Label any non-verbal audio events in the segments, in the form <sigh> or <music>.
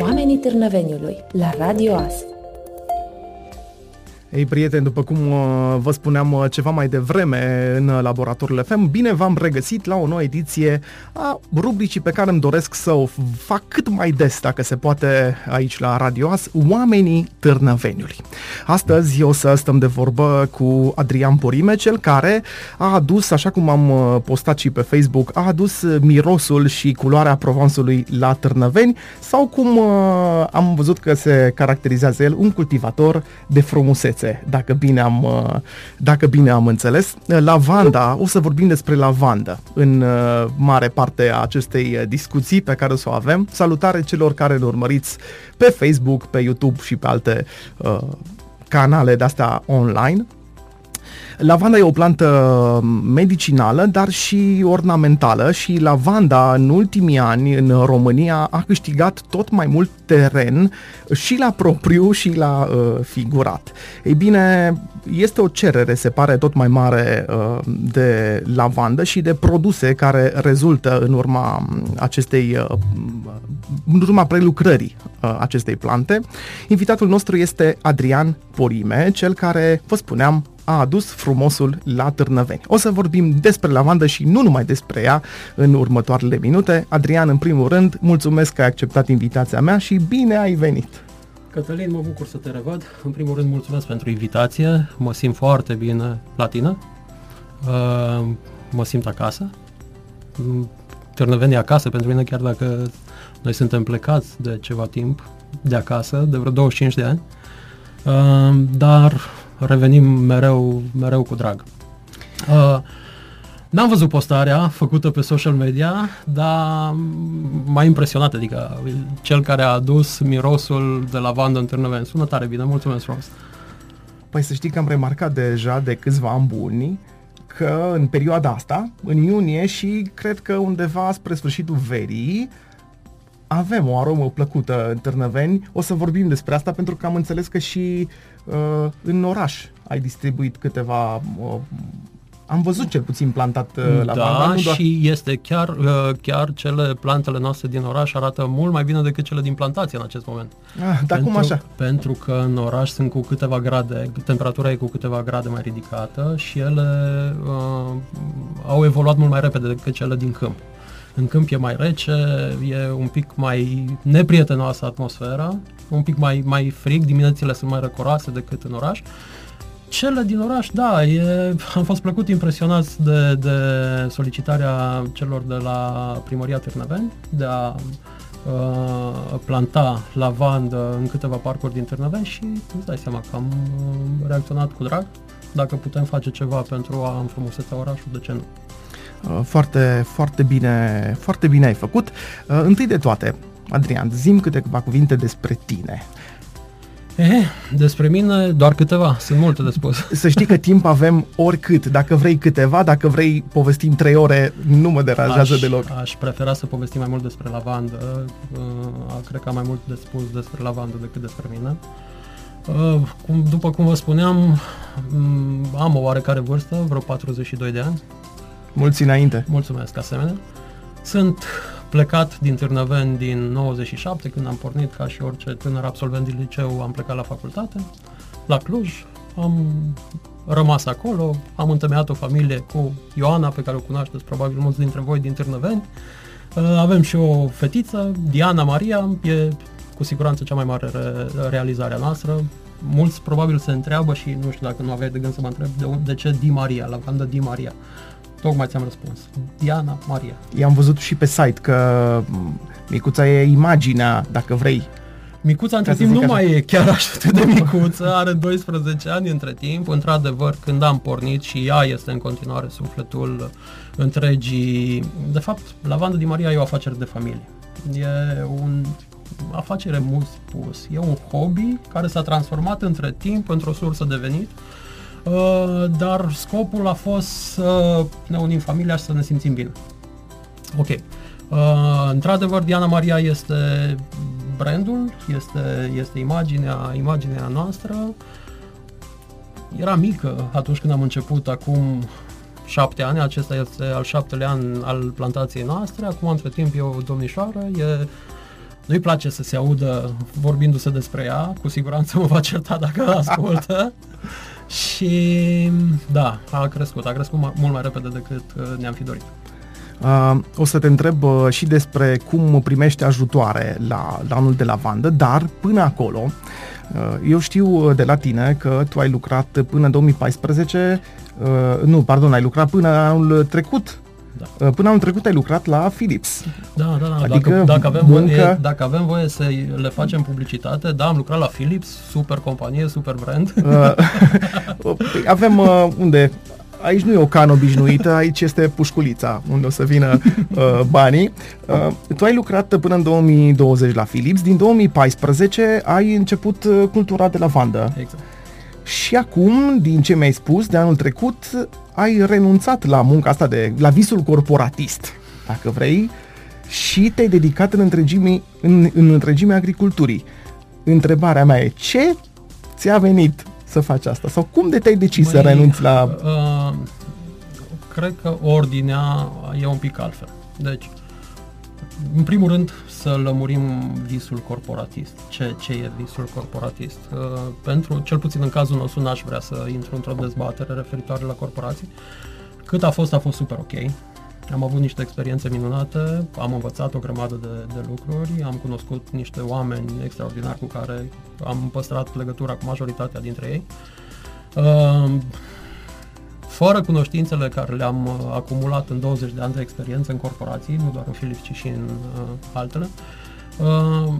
Oamenii Târnăveniului la Radio As. Ei, prieteni, după cum uh, vă spuneam uh, ceva mai devreme în laboratorul FM, bine v-am regăsit la o nouă ediție a rubricii pe care îmi doresc să o fac cât mai des, dacă se poate, aici la Radio As, Oamenii Târnăveniului. Astăzi o să stăm de vorbă cu Adrian Porime, cel care a adus, așa cum am uh, postat și pe Facebook, a adus mirosul și culoarea Provansului la Târnăveni, sau cum am văzut că se caracterizează el, un cultivator de frumusețe frumusețe, dacă bine am, uh, dacă bine am înțeles. Lavanda, o să vorbim despre lavandă în uh, mare parte a acestei uh, discuții pe care o să o avem. Salutare celor care ne urmăriți pe Facebook, pe YouTube și pe alte uh, canale de-astea online. Lavanda e o plantă medicinală, dar și ornamentală și lavanda în ultimii ani în România a câștigat tot mai mult teren și la propriu și la uh, figurat. Ei bine, este o cerere, se pare, tot mai mare uh, de lavandă și de produse care rezultă în urma acestei uh, în urma prelucrării uh, acestei plante. Invitatul nostru este Adrian Porime, cel care, vă spuneam, a adus frumosul la Târnăveni. O să vorbim despre lavandă și nu numai despre ea în următoarele minute. Adrian, în primul rând, mulțumesc că ai acceptat invitația mea și bine ai venit! Cătălin, mă bucur să te revăd. În primul rând, mulțumesc pentru invitație. Mă simt foarte bine la tine. Uh, mă simt acasă. Târnăveni acasă pentru mine, chiar dacă noi suntem plecați de ceva timp de acasă, de vreo 25 de ani. Uh, dar revenim mereu, mereu cu drag. Uh, N-am văzut postarea făcută pe social media, dar m-a impresionat, adică cel care a adus mirosul de lavandă în Târnăveni. Sună tare bine, mulțumesc frumos. Păi să știi că am remarcat deja de câțiva ani buni că în perioada asta, în iunie și cred că undeva spre sfârșitul verii, avem o aromă plăcută în Târnăveni. O să vorbim despre asta pentru că am înțeles că și uh, în oraș ai distribuit câteva uh, am văzut cel puțin plantat uh, la Da, Vanda, nu doar... și este chiar, uh, chiar cele plantele noastre din oraș arată mult mai bine decât cele din plantație în acest moment. Ah, dar cum așa? Pentru că în oraș sunt cu câteva grade, temperatura e cu câteva grade mai ridicată și ele uh, au evoluat mult mai repede decât cele din câmp. În câmp e mai rece, e un pic mai neprietenoasă atmosfera, un pic mai, mai frig, diminețile sunt mai răcoroase decât în oraș. Cele din oraș, da, e, am fost plăcut impresionați de, de solicitarea celor de la Primăria Târnăveni de a uh, planta lavandă în câteva parcuri din Târnăveni și îți dai seama că am uh, reacționat cu drag. Dacă putem face ceva pentru a înfrumuseța orașul, de ce nu? Uh, foarte, foarte bine, foarte bine ai făcut. Uh, întâi de toate, Adrian, zim câteva cuvinte despre tine. Eh, despre mine doar câteva, sunt multe de spus. Să știi că timp avem oricât. Dacă vrei câteva, dacă vrei povestim trei ore, nu mă deranjează aș, deloc. Aș prefera să povestim mai mult despre lavandă. Uh, cred că am mai mult de spus despre lavandă decât despre mine. Uh, cum, după cum vă spuneam, um, am o oarecare vârstă, vreo 42 de ani. Mulți înainte. Mulțumesc, asemenea. Sunt plecat din Târnăveni din 97, când am pornit ca și orice tânăr absolvent din liceu, am plecat la facultate, la Cluj, am rămas acolo, am întemeiat o familie cu Ioana, pe care o cunoașteți probabil mulți dintre voi din Târnăveni. Uh, avem și o fetiță, Diana Maria, e cu siguranță cea mai mare re- realizare a noastră. Mulți probabil se întreabă și nu știu dacă nu aveai de gând să mă întreb de, de ce Di Maria, la bandă Di Maria. Tocmai ți-am răspuns. Diana Maria. I-am văzut și pe site că micuța e imaginea, dacă vrei. Micuța între timp nu așa. mai e chiar așa de micuță, are 12 ani între timp. Într-adevăr, când am pornit și ea este în continuare sufletul întregii... De fapt, Lavanda Di Maria e o afacere de familie. E un afacere mult spus. E un hobby care s-a transformat între timp într-o sursă de venit Uh, dar scopul a fost să ne unim familia și să ne simțim bine. Ok. Uh, într-adevăr, Diana Maria este brandul, este, este imaginea, imaginea noastră. Era mică atunci când am început, acum șapte ani, acesta este al șaptelea an al plantației noastre, acum între timp e o domnișoară, e nu-i place să se audă vorbindu-se despre ea, cu siguranță mă va certa dacă ascultă. <laughs> și da, a crescut, a crescut mult mai repede decât uh, ne-am fi dorit. Uh, o să te întreb uh, și despre cum primești ajutoare la, la anul de lavandă, dar până acolo, uh, eu știu uh, de la tine că tu ai lucrat până în 2014, uh, nu, pardon, ai lucrat până anul trecut da. Uh, până anul trecut ai lucrat la Philips. Da, da, da. Adică dacă, dacă, avem muncă... voie, dacă avem voie să le facem publicitate, da, am lucrat la Philips, super companie, super brand. Uh, <laughs> <laughs> păi avem uh, unde aici nu e o cană obișnuită, aici este pușculița, unde o să vină uh, banii. Uh, tu ai lucrat până în 2020 la Philips, din 2014 ai început uh, cultura de lavandă. Exact. Și acum, din ce mi-ai spus, de anul trecut, ai renunțat la munca asta, de, la visul corporatist, dacă vrei, și te-ai dedicat în întregime, în, în întregime agriculturii. Întrebarea mea e, ce ți-a venit să faci asta? Sau cum de te-ai decis Băi, să renunți la... Uh, cred că ordinea e un pic altfel. Deci, în primul rând, să lămurim visul corporatist. Ce, ce e visul corporatist? Uh, pentru, cel puțin în cazul nostru, n-aș vrea să intru într-o dezbatere referitoare la corporații. Cât a fost, a fost super ok. Am avut niște experiențe minunate, am învățat o grămadă de, de lucruri, am cunoscut niște oameni extraordinari cu care am păstrat legătura cu majoritatea dintre ei. Uh, fără cunoștințele care le-am uh, acumulat în 20 de ani de experiență în corporații, nu doar în Philips, ci și în uh, altele, uh,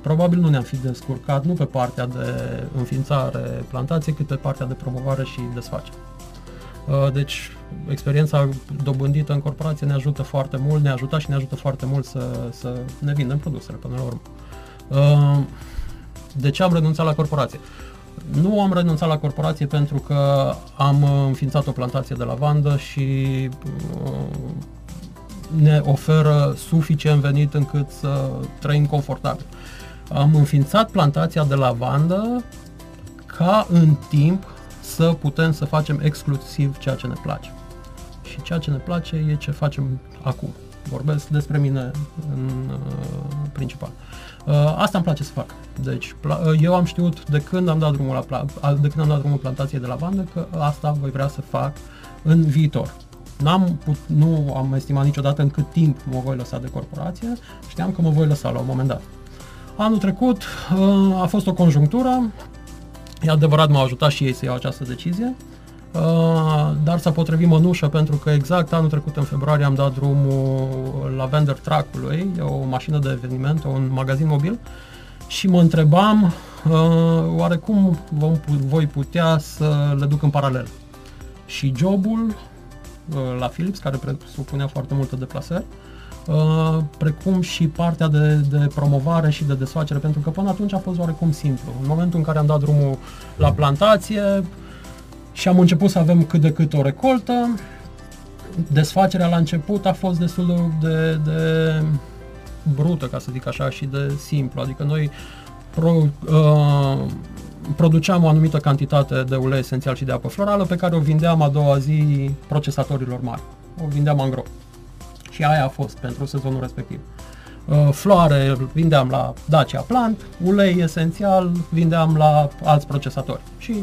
probabil nu ne-am fi descurcat nu pe partea de înființare plantației, cât pe partea de promovare și desfacere. Uh, deci, experiența dobândită în corporație ne ajută foarte mult, ne ajută și ne ajută foarte mult să, să ne vindem produsele până la urmă. Uh, de ce am renunțat la corporație? Nu am renunțat la corporație pentru că am înființat o plantație de lavandă și uh, ne oferă suficient venit încât să trăim confortabil. Am înființat plantația de lavandă ca în timp să putem să facem exclusiv ceea ce ne place. Și ceea ce ne place e ce facem acum. Vorbesc despre mine în uh, principal. Uh, asta îmi place să fac. Deci, uh, eu am știut de când am dat drumul la de când am dat drumul plantației de lavandă că asta voi vrea să fac în viitor. N-am put, nu am estimat niciodată în cât timp mă voi lăsa de corporație, știam că mă voi lăsa la un moment dat. Anul trecut uh, a fost o conjunctură, e adevărat m-au ajutat și ei să iau această decizie, Uh, dar s-a potrivit mănușă pentru că exact anul trecut în februarie am dat drumul la Vender Track-ului, o mașină de eveniment, un magazin mobil și mă întrebam uh, oare cum vom, voi putea să le duc în paralel. Și jobul uh, la Philips, care presupunea foarte multe deplasări, Uh, precum și partea de, de promovare și de desfacere, pentru că până atunci a fost oarecum simplu. În momentul în care am dat drumul la plantație, și am început să avem cât de cât o recoltă. Desfacerea la început a fost destul de, de, de brută, ca să zic așa, și de simplu. Adică noi pro, uh, produceam o anumită cantitate de ulei esențial și de apă florală pe care o vindeam a doua zi procesatorilor mari. O vindeam în gro. Și aia a fost pentru sezonul respectiv. Uh, floare vindeam la Dacia Plant, ulei esențial vindeam la alți procesatori. Și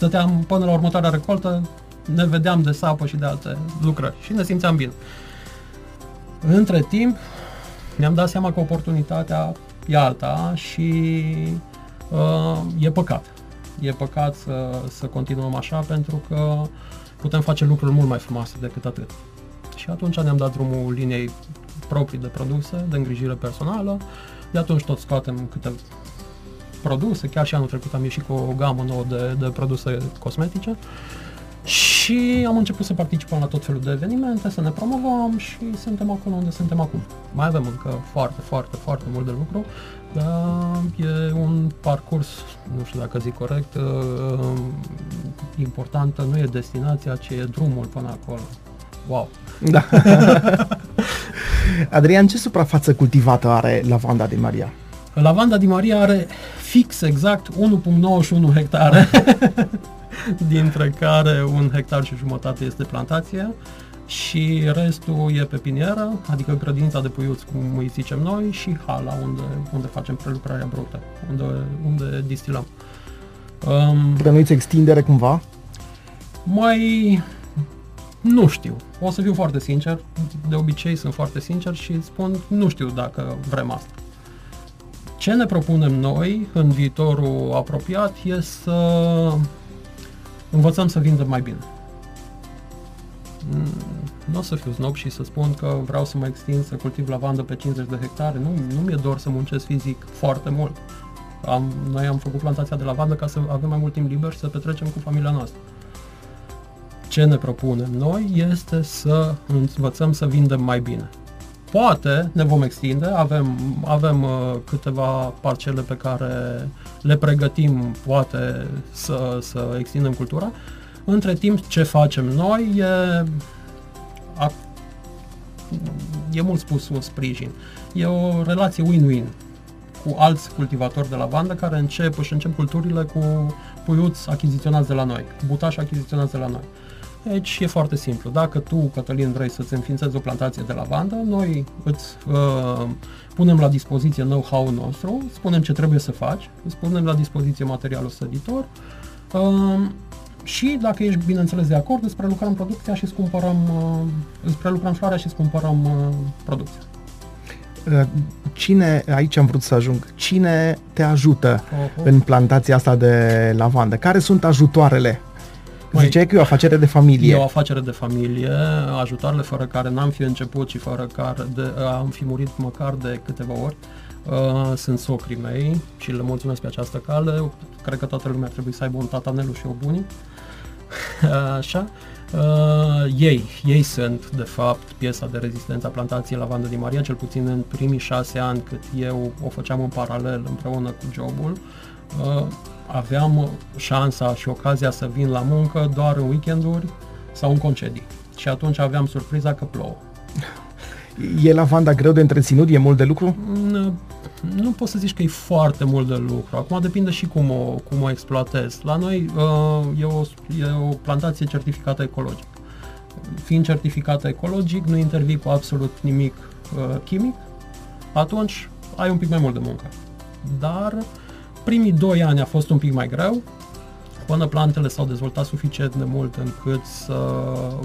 stăteam până la următoarea recoltă, ne vedeam de sapă și de alte lucrări și ne simțeam bine. Între timp, mi-am dat seama că oportunitatea e alta și uh, e păcat. E păcat să, să continuăm așa pentru că putem face lucruri mult mai frumoase decât atât. Și atunci ne-am dat drumul liniei proprii de produse, de îngrijire personală. De atunci tot scoatem câte produse, chiar și anul trecut am ieșit cu o gamă nouă de, de produse cosmetice și am început să participăm la tot felul de evenimente, să ne promovăm și suntem acolo unde suntem acum. Mai avem încă foarte, foarte, foarte mult de lucru, dar e un parcurs, nu știu dacă zic corect, uh, importantă nu e destinația, ci e drumul până acolo. Wow! Da. <laughs> Adrian, ce suprafață cultivată are lavanda de Maria? Lavanda di Maria are fix exact 1.91 hectare, <laughs> dintre care un hectar și jumătate este plantație și restul e pepinieră, adică grădinița de puiuți, cum îi zicem noi, și hala, unde, unde facem prelucrarea brută, unde, unde distilăm. Um, Plănuiți extindere cumva? Mai... Nu știu. O să fiu foarte sincer. De obicei sunt foarte sincer și spun nu știu dacă vrem asta. Ce ne propunem noi în viitorul apropiat e să învățăm să vindem mai bine. Mm, nu o să fiu snob și să spun că vreau să mă extind, să cultiv lavandă pe 50 de hectare. Nu, nu mi-e dor să muncesc fizic foarte mult. Am, noi am făcut plantația de lavandă ca să avem mai mult timp liber și să petrecem cu familia noastră. Ce ne propunem noi este să învățăm să vindem mai bine. Poate ne vom extinde, avem, avem uh, câteva parcele pe care le pregătim, poate să, să extindem cultura. Între timp, ce facem noi e, a, e mult spus un sprijin. E o relație win-win cu alți cultivatori de lavandă care încep, își încep culturile cu puiuți achiziționați de la noi, butași achiziționați de la noi. Deci e foarte simplu. Dacă tu, Cătălin, vrei să-ți înființezi o plantație de lavandă, noi îți uh, punem la dispoziție know-how-ul nostru, spunem ce trebuie să faci, îți punem la dispoziție materialul săditor uh, și dacă ești, bineînțeles, de acord, îți prelucrăm producția și îți cumpărăm, uh, îți prelucrăm floarea și îți cumpărăm uh, producția. Uh, cine, aici am vrut să ajung, cine te ajută uh-huh. în plantația asta de lavandă? Care sunt ajutoarele? Mai, Ziceai că e o afacere de familie. E o afacere de familie, ajutoarele fără care n-am fi început și fără care de, am fi murit măcar de câteva ori. Uh, sunt socrii mei și le mulțumesc pe această cale. Cred că toată lumea trebuie să aibă un tatanelu și o bunii. <laughs> Așa. Uh, ei, ei sunt, de fapt, piesa de rezistență a plantației Lavandă din Maria, cel puțin în primii șase ani cât eu o făceam în paralel împreună cu jobul. Uh, aveam șansa și ocazia să vin la muncă doar în weekenduri sau în concedii. Și atunci aveam surpriza că plouă. <laughs> E lavanda greu de întreținut? E mult de lucru? Nu, nu pot să zici că e foarte mult de lucru. Acum depinde și cum o, cum o exploatezi. La noi uh, e, o, e o plantație certificată ecologic. Fiind certificată ecologic, nu intervii cu absolut nimic uh, chimic, atunci ai un pic mai mult de muncă. Dar primii doi ani a fost un pic mai greu, până plantele s-au dezvoltat suficient de mult încât să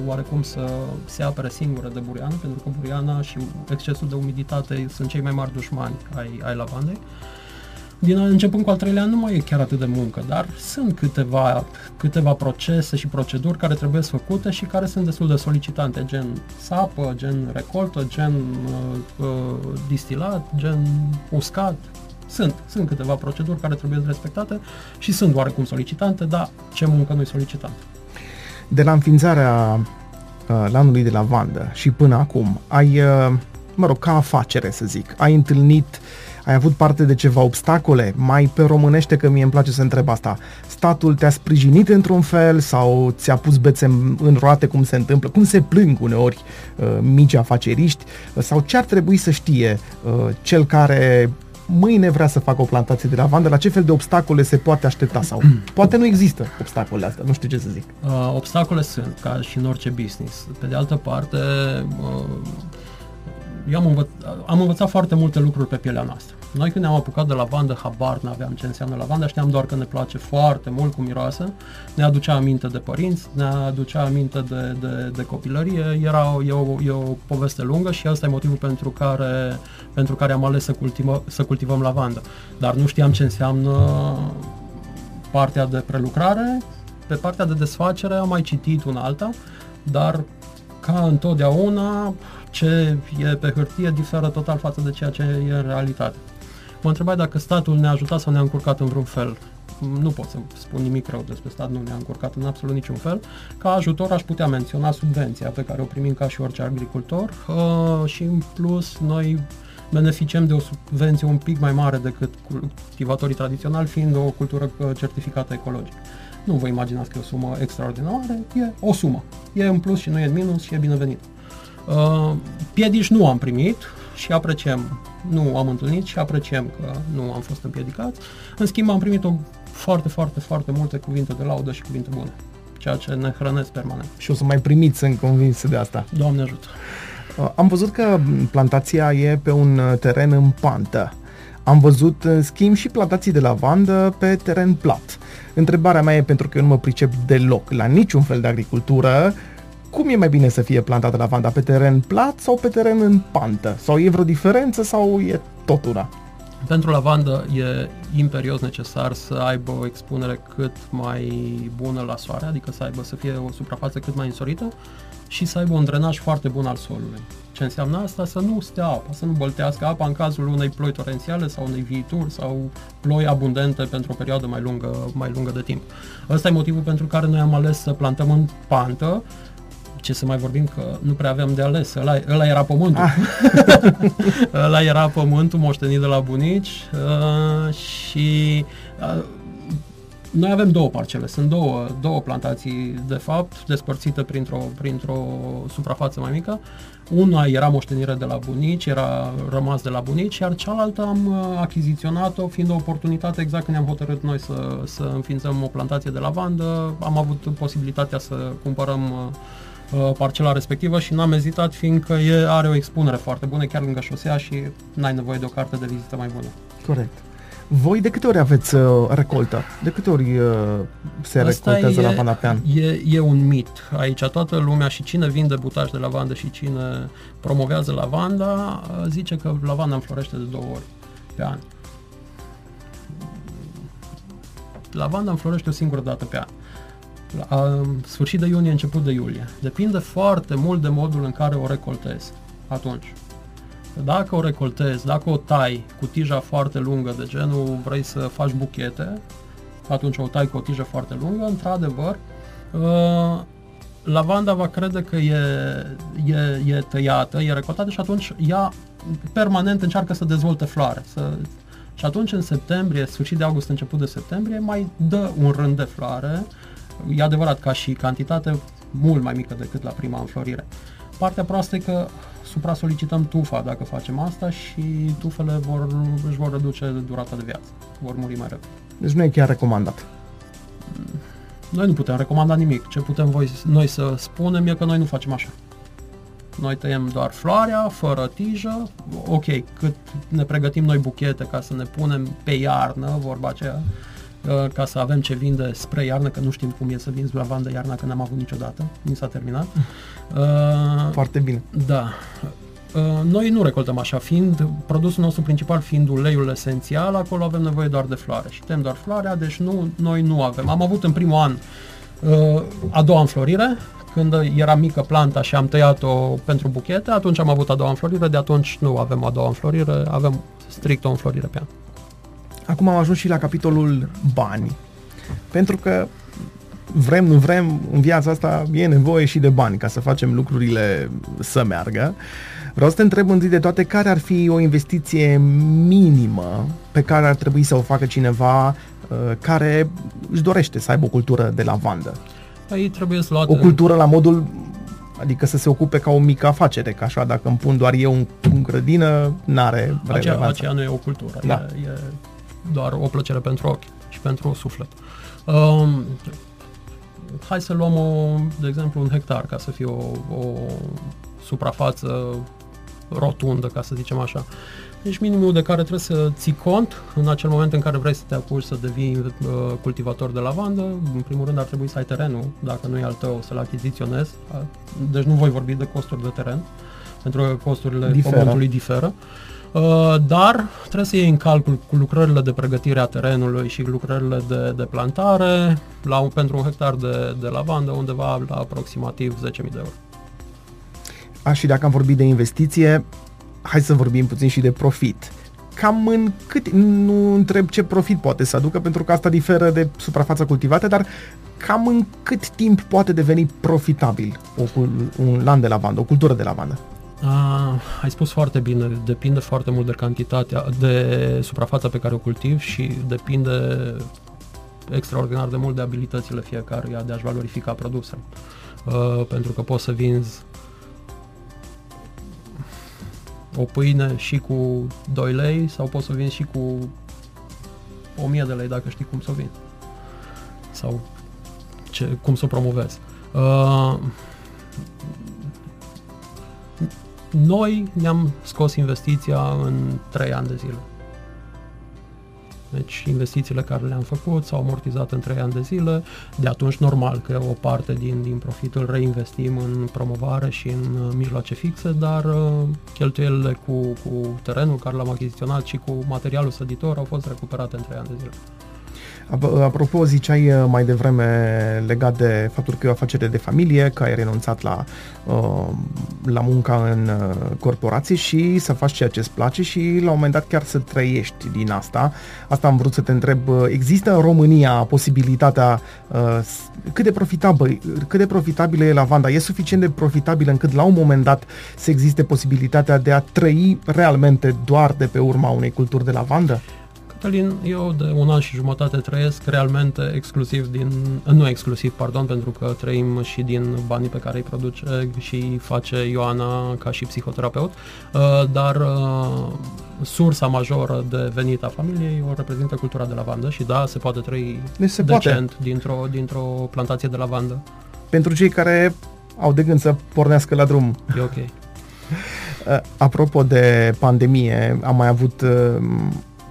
oarecum să se apere singure de buriană, pentru că buriana și excesul de umiditate sunt cei mai mari dușmani ai, ai lavandei. Din începând cu al treilea an nu mai e chiar atât de muncă, dar sunt câteva, câteva procese și proceduri care trebuie făcute și care sunt destul de solicitante, gen sapă, gen recoltă, gen uh, uh, distilat, gen uscat, sunt, sunt câteva proceduri care trebuie respectate și sunt oarecum solicitante, dar ce muncă nu-i solicitantă. De la înființarea uh, lanului de lavandă și până acum, ai, uh, mă rog, ca afacere să zic, ai întâlnit ai avut parte de ceva obstacole? Mai pe românește că mie îmi place să întreb asta. Statul te-a sprijinit într-un fel sau ți-a pus bețe în roate cum se întâmplă? Cum se plâng uneori uh, mici afaceriști? Sau ce ar trebui să știe uh, cel care mâine vrea să facă o plantație de lavandă, la ce fel de obstacole se poate aștepta sau <clears throat> poate nu există obstacole astea, nu știu ce să zic. Uh, obstacole sunt, ca și în orice business. Pe de altă parte, uh, eu am, învăț- am învățat foarte multe lucruri pe pielea noastră. Noi când ne-am apucat de lavandă, habar n-aveam ce înseamnă lavanda, știam doar că ne place foarte mult cum miroase, ne aducea aminte de părinți, ne aducea aminte de, de, de copilărie, era o, e, o, e o poveste lungă și asta e motivul pentru care, pentru care am ales să, cultivă, să cultivăm lavandă. Dar nu știam ce înseamnă partea de prelucrare, pe partea de desfacere am mai citit una alta, dar ca întotdeauna ce e pe hârtie diferă total față de ceea ce e în realitate. Mă întrebai dacă statul ne-a ajutat sau ne-a încurcat în vreun fel. Nu pot să spun nimic rău despre stat, nu ne-a încurcat în absolut niciun fel. Ca ajutor aș putea menționa subvenția pe care o primim ca și orice agricultor uh, și în plus noi beneficiem de o subvenție un pic mai mare decât cultivatorii tradiționali, fiind o cultură uh, certificată ecologic. Nu vă imaginați că e o sumă extraordinară, e o sumă. E în plus și nu e în minus și e binevenit. Uh, piedici nu am primit și apreciem, nu am întâlnit și apreciem că nu am fost împiedicat. În schimb, am primit o foarte, foarte, foarte multe cuvinte de laudă și cuvinte bune ceea ce ne hrănesc permanent. Și o să mai primiți, sunt convins de asta. Doamne ajută! Uh, am văzut că plantația e pe un uh, teren în pantă. Am văzut, în schimb, și plantații de lavandă pe teren plat. Întrebarea mea e, pentru că eu nu mă pricep deloc la niciun fel de agricultură, cum e mai bine să fie plantată lavanda? Pe teren plat sau pe teren în pantă? Sau e vreo diferență sau e tot una? Pentru lavandă e imperios necesar să aibă o expunere cât mai bună la soare, adică să aibă să fie o suprafață cât mai însorită și să aibă un drenaj foarte bun al solului. Ce înseamnă asta? Să nu stea apa, să nu băltească apa în cazul unei ploi torențiale sau unei viituri sau ploi abundente pentru o perioadă mai lungă, mai lungă de timp. Ăsta e motivul pentru care noi am ales să plantăm în pantă, ce să mai vorbim că nu prea aveam de ales, ăla, ăla era pământul. Ah. <laughs> ăla era pământul moștenit de la bunici uh, și uh, noi avem două parcele, sunt două, două plantații de fapt, despărțite printr-o, printr-o suprafață mai mică. Una era moștenire de la bunici, era rămas de la bunici, iar cealaltă am uh, achiziționat-o fiind o oportunitate exact când ne-am hotărât noi să, să înființăm o plantație de lavandă. Am avut posibilitatea să cumpărăm uh, uh, parcela respectivă și n-am ezitat fiindcă e, are o expunere foarte bună chiar lângă șosea și n-ai nevoie de o carte de vizită mai bună. Corect. Voi de câte ori aveți uh, recoltă? De câte ori uh, se Asta recoltează e, lavanda pe an? E, e un mit. Aici toată lumea și cine vinde butaj de lavandă și cine promovează lavanda uh, zice că lavanda înflorește de două ori pe an. Lavanda înflorește o singură dată pe an. La uh, sfârșit de iunie, început de iulie. Depinde foarte mult de modul în care o recoltezi atunci. Dacă o recoltezi, dacă o tai cu tija foarte lungă, de genul vrei să faci buchete, atunci o tai cu o tijă foarte lungă, într-adevăr, uh, lavanda va crede că e, e, e tăiată, e recoltată și atunci ea permanent încearcă să dezvolte floare. Să, și atunci în septembrie, sfârșit de august, început de septembrie, mai dă un rând de floare. E adevărat, ca și cantitate, mult mai mică decât la prima înflorire. Partea proastă e că supra-solicităm tufa dacă facem asta și tufele vor, își vor reduce durata de viață, vor muri mai repede. Deci nu e chiar recomandat. Noi nu putem recomanda nimic. Ce putem voi, noi să spunem e că noi nu facem așa. Noi tăiem doar floarea, fără tijă, ok, cât ne pregătim noi buchete ca să ne punem pe iarnă, vorba aceea, uh, ca să avem ce vinde spre iarnă, că nu știm cum e să vinzi lavandă iarna, că n-am avut niciodată, ni s-a terminat. Uh, Foarte bine. Da. Uh, noi nu recoltăm așa, fiind produsul nostru principal fiind uleiul esențial, acolo avem nevoie doar de floare și tem doar floarea, deci nu, noi nu avem. Am avut în primul an uh, a doua înflorire, când era mică planta și am tăiat-o pentru buchete, atunci am avut a doua înflorire, de atunci nu avem a doua înflorire, avem strict o înflorire pe an. Acum am ajuns și la capitolul bani. Pentru că vrem, nu vrem, în viața asta e nevoie și de bani ca să facem lucrurile să meargă. Vreau să te întreb întâi de toate care ar fi o investiție minimă pe care ar trebui să o facă cineva uh, care își dorește să aibă o cultură de lavandă. Păi trebuie să luat O cultură la modul Adică să se ocupe ca o mică afacere, că așa dacă îmi pun doar eu în, în grădină, n-are aceea, aceea nu e o cultură, da. e, e doar o plăcere pentru ochi și pentru suflet. Um, hai să luăm, o, de exemplu, un hectar ca să fie o, o suprafață rotundă, ca să zicem așa. Deci minimul de care trebuie să ții cont în acel moment în care vrei să te apuci să devii uh, cultivator de lavandă. În primul rând ar trebui să ai terenul, dacă nu e al tău, să-l achiziționezi. Deci nu voi vorbi de costuri de teren, pentru că costurile diferă. pământului diferă. Uh, dar trebuie să iei în calcul cu lucrările de pregătire a terenului și lucrările de, de plantare la un, pentru un hectar de, de lavandă undeva la aproximativ 10.000 de euro. A, și dacă am vorbit de investiție, hai să vorbim puțin și de profit. Cam în cât, nu întreb ce profit poate să aducă, pentru că asta diferă de suprafața cultivată, dar cam în cât timp poate deveni profitabil o, un lan de lavandă, o cultură de lavandă? A, ai spus foarte bine, depinde foarte mult de cantitatea, de suprafața pe care o cultiv și depinde extraordinar de mult de abilitățile fiecăruia de a-și valorifica produsele. Uh, pentru că poți să vinzi o pâine și cu 2 lei sau poți să vinzi și cu 1000 de lei dacă știi cum să o vinzi. Sau ce, cum să o promovezi. Uh, noi ne-am scos investiția în 3 ani de zile. Deci investițiile care le-am făcut s-au amortizat în 3 ani de zile. De atunci normal că o parte din, din profitul reinvestim în promovare și în uh, mijloace fixe, dar uh, cheltuielile cu, cu terenul care l-am achiziționat și cu materialul săditor au fost recuperate în 3 ani de zile. Apropo, ziceai uh, mai devreme legat de faptul că e o afacere de familie, că ai renunțat la, uh, la munca în uh, corporație și să faci ceea ce îți place și la un moment dat chiar să trăiești din asta. Asta am vrut să te întreb. Există în România posibilitatea cât de profitabil, cât de profitabilă e lavanda? E suficient de profitabilă încât la un moment dat să existe posibilitatea de a trăi realmente doar de pe urma unei culturi de lavandă? Călin, eu de un an și jumătate trăiesc realmente exclusiv din, nu exclusiv, pardon, pentru că trăim și din banii pe care îi produce și îi face Ioana ca și psihoterapeut, uh, dar uh, sursa majoră de venit a familiei o reprezintă cultura de lavandă și da, se poate trăi deci se decent poate. Dintr-o, dintr-o plantație de lavandă. Pentru cei care au de gând să pornească la drum. E ok. <laughs> Uh, apropo de pandemie, am mai avut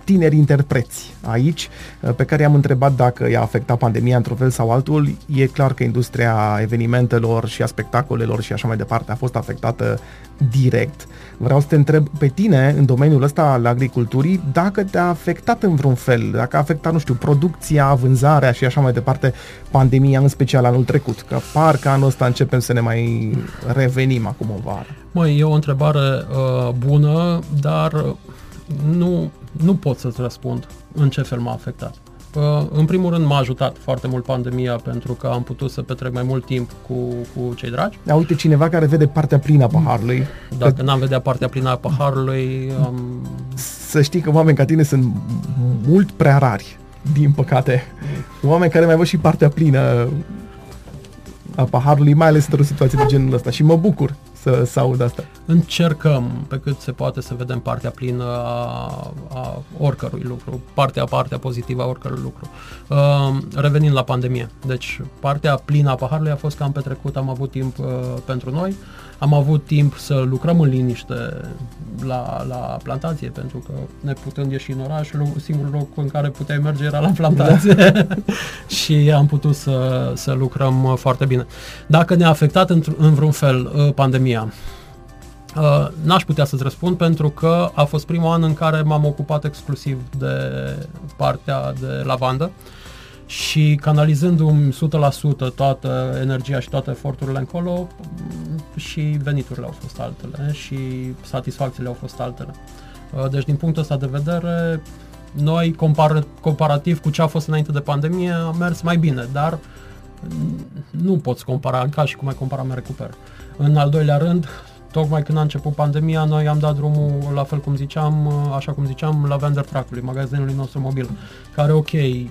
tineri interpreți aici, uh, pe care i-am întrebat dacă i-a afectat pandemia într-un fel sau altul. E clar că industria evenimentelor și a spectacolelor și așa mai departe a fost afectată direct. Vreau să te întreb pe tine, în domeniul ăsta al agriculturii, dacă te-a afectat în vreun fel, dacă a afectat, nu știu, producția, vânzarea și așa mai departe, pandemia, în special anul trecut, că parcă anul ăsta începem să ne mai revenim acum o vară. Măi, e o întrebare uh, bună, dar nu, nu pot să-ți răspund în ce fel m-a afectat. În primul rând m-a ajutat foarte mult pandemia pentru că am putut să petrec mai mult timp cu, cu cei dragi. Da, uite, cineva care vede partea plină a paharului. Dacă că... n-am vedea partea plină a paharului... Am... Să știi că oameni ca tine sunt mult prea rari, din păcate. Oameni care mai văd și partea plină a paharului, mai ales într-o situație de genul ăsta. Și mă bucur să, să aud asta. Încercăm pe cât se poate să vedem partea plină a, a oricărui lucru, partea, partea pozitivă a oricărui lucru. Uh, revenind la pandemie. Deci, partea plină a paharului a fost că am petrecut, am avut timp uh, pentru noi, am avut timp să lucrăm în liniște la, la plantație, pentru că ne putând ieși în oraș, singurul loc în care puteai merge era la plantație da. <laughs> și am putut să, să lucrăm foarte bine. Dacă ne-a afectat în, în vreun fel uh, pandemia, Uh, n-aș putea să-ți răspund pentru că a fost primul an în care m-am ocupat exclusiv de partea de lavandă și canalizându-mi 100% toată energia și toate eforturile încolo și veniturile au fost altele și satisfacțiile au fost altele. Uh, deci din punctul ăsta de vedere, noi compar- comparativ cu ce a fost înainte de pandemie am mers mai bine, dar nu poți compara ca și cum ai compara mai recuper. În al doilea rând, tocmai când a început pandemia, noi am dat drumul, la fel cum ziceam, așa cum ziceam, la Vendor Track-ului, magazinului nostru mobil, care, ok,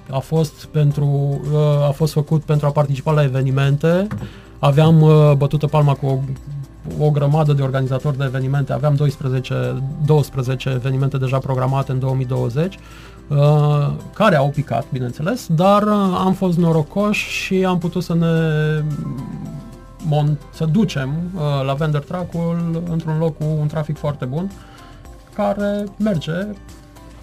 a fost, pentru, uh, a fost făcut pentru a participa la evenimente, aveam uh, bătută palma cu o o grămadă de organizatori de evenimente, aveam 12, 12 evenimente deja programate în 2020, uh, care au picat, bineînțeles, dar am fost norocoși și am putut să ne mon- să ducem uh, la vendor track-ul într-un loc cu un trafic foarte bun, care merge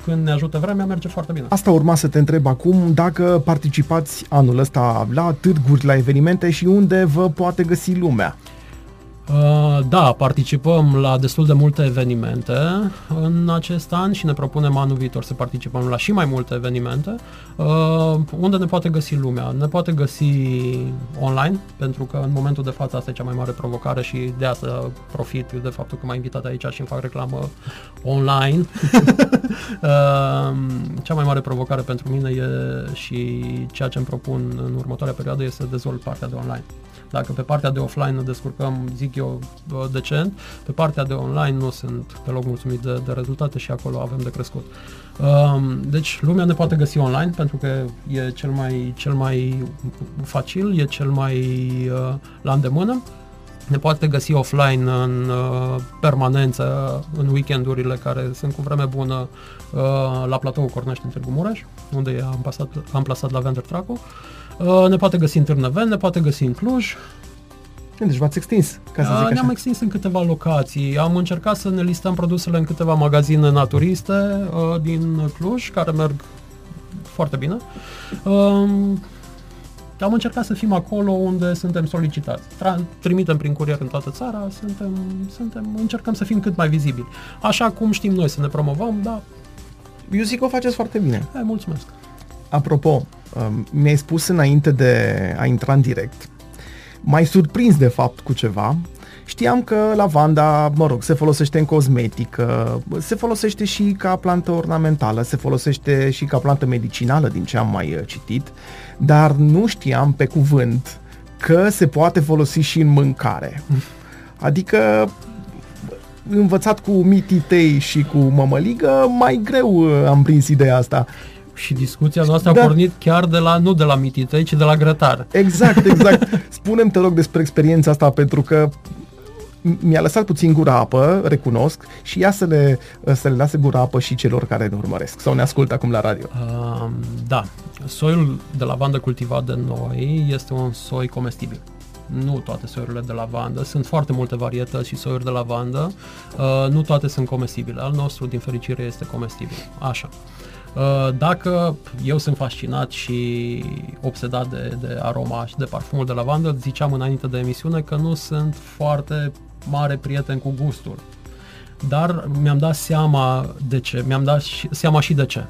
când ne ajută vremea, merge foarte bine. Asta urma să te întreb acum, dacă participați anul ăsta la târguri, la evenimente și unde vă poate găsi lumea. Uh, da, participăm la destul de multe evenimente în acest an și ne propunem anul viitor să participăm la și mai multe evenimente. Uh, unde ne poate găsi lumea? Ne poate găsi online, pentru că în momentul de față asta e cea mai mare provocare și de asta profit de faptul că m-ai invitat aici și îmi fac reclamă online. <laughs> Uh, cea mai mare provocare pentru mine e și ceea ce îmi propun în următoarea perioadă este să dezvolt partea de online. Dacă pe partea de offline ne descurcăm, zic eu, decent, pe partea de online nu sunt deloc mulțumit de, de rezultate și acolo avem de crescut. Um, deci lumea ne poate găsi online pentru că e cel mai, cel mai facil, e cel mai uh, la îndemână. ne poate găsi offline în uh, permanență în weekendurile care sunt cu vreme bună uh, la platou Cornești în Târgu Mureș, unde am, pasat, am plasat la Vender Traco. Uh, ne poate găsi în Târnăven, ne poate găsi în Cluj, deci v-ați extins, ca să zic așa. Ne-am extins în câteva locații. Am încercat să ne listăm produsele în câteva magazine naturiste uh, din Cluj, care merg foarte bine. Uh, am încercat să fim acolo unde suntem solicitați. Tra- trimitem prin curier în toată țara, suntem, suntem, încercăm să fim cât mai vizibili. Așa cum știm noi să ne promovăm, da. Eu zic că o faceți foarte bine. Hai, mulțumesc. Apropo, um, mi-ai spus înainte de a intra în direct mai surprins de fapt cu ceva. Știam că lavanda, mă rog, se folosește în cosmetică, se folosește și ca plantă ornamentală, se folosește și ca plantă medicinală, din ce am mai uh, citit, dar nu știam pe cuvânt că se poate folosi și în mâncare. Adică învățat cu mitii tei și cu mămăligă, mai greu uh, am prins ideea asta. Și discuția noastră da. a pornit chiar de la, nu de la mititei, ci de la grătar. Exact, exact. <laughs> Spunem te rog despre experiența asta, pentru că mi-a lăsat puțin gura apă, recunosc, și ea să le, să le lase gura apă și celor care ne urmăresc sau ne ascultă acum la radio. Uh, da, soiul de lavandă cultivat de noi este un soi comestibil. Nu toate soiurile de lavandă, sunt foarte multe varietăți și soiuri de lavandă, uh, nu toate sunt comestibile. Al nostru, din fericire, este comestibil. Așa. Uh, Uh, dacă eu sunt fascinat și obsedat de, de aroma și de parfumul de lavandă, ziceam înainte de emisiune că nu sunt foarte mare prieten cu gustul. Dar mi-am dat seama de ce, mi-am dat seama și de ce.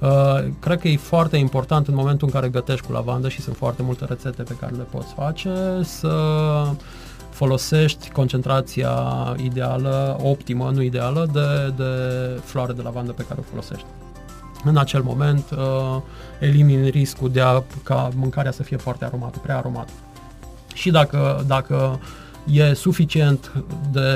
Uh, cred că e foarte important în momentul în care gătești cu lavandă și sunt foarte multe rețete pe care le poți face să folosești concentrația ideală, optimă, nu ideală, de, de floare de lavandă pe care o folosești în acel moment uh, elimini riscul de a, ca mâncarea să fie foarte aromată, prea aromată. Și dacă, dacă e suficient de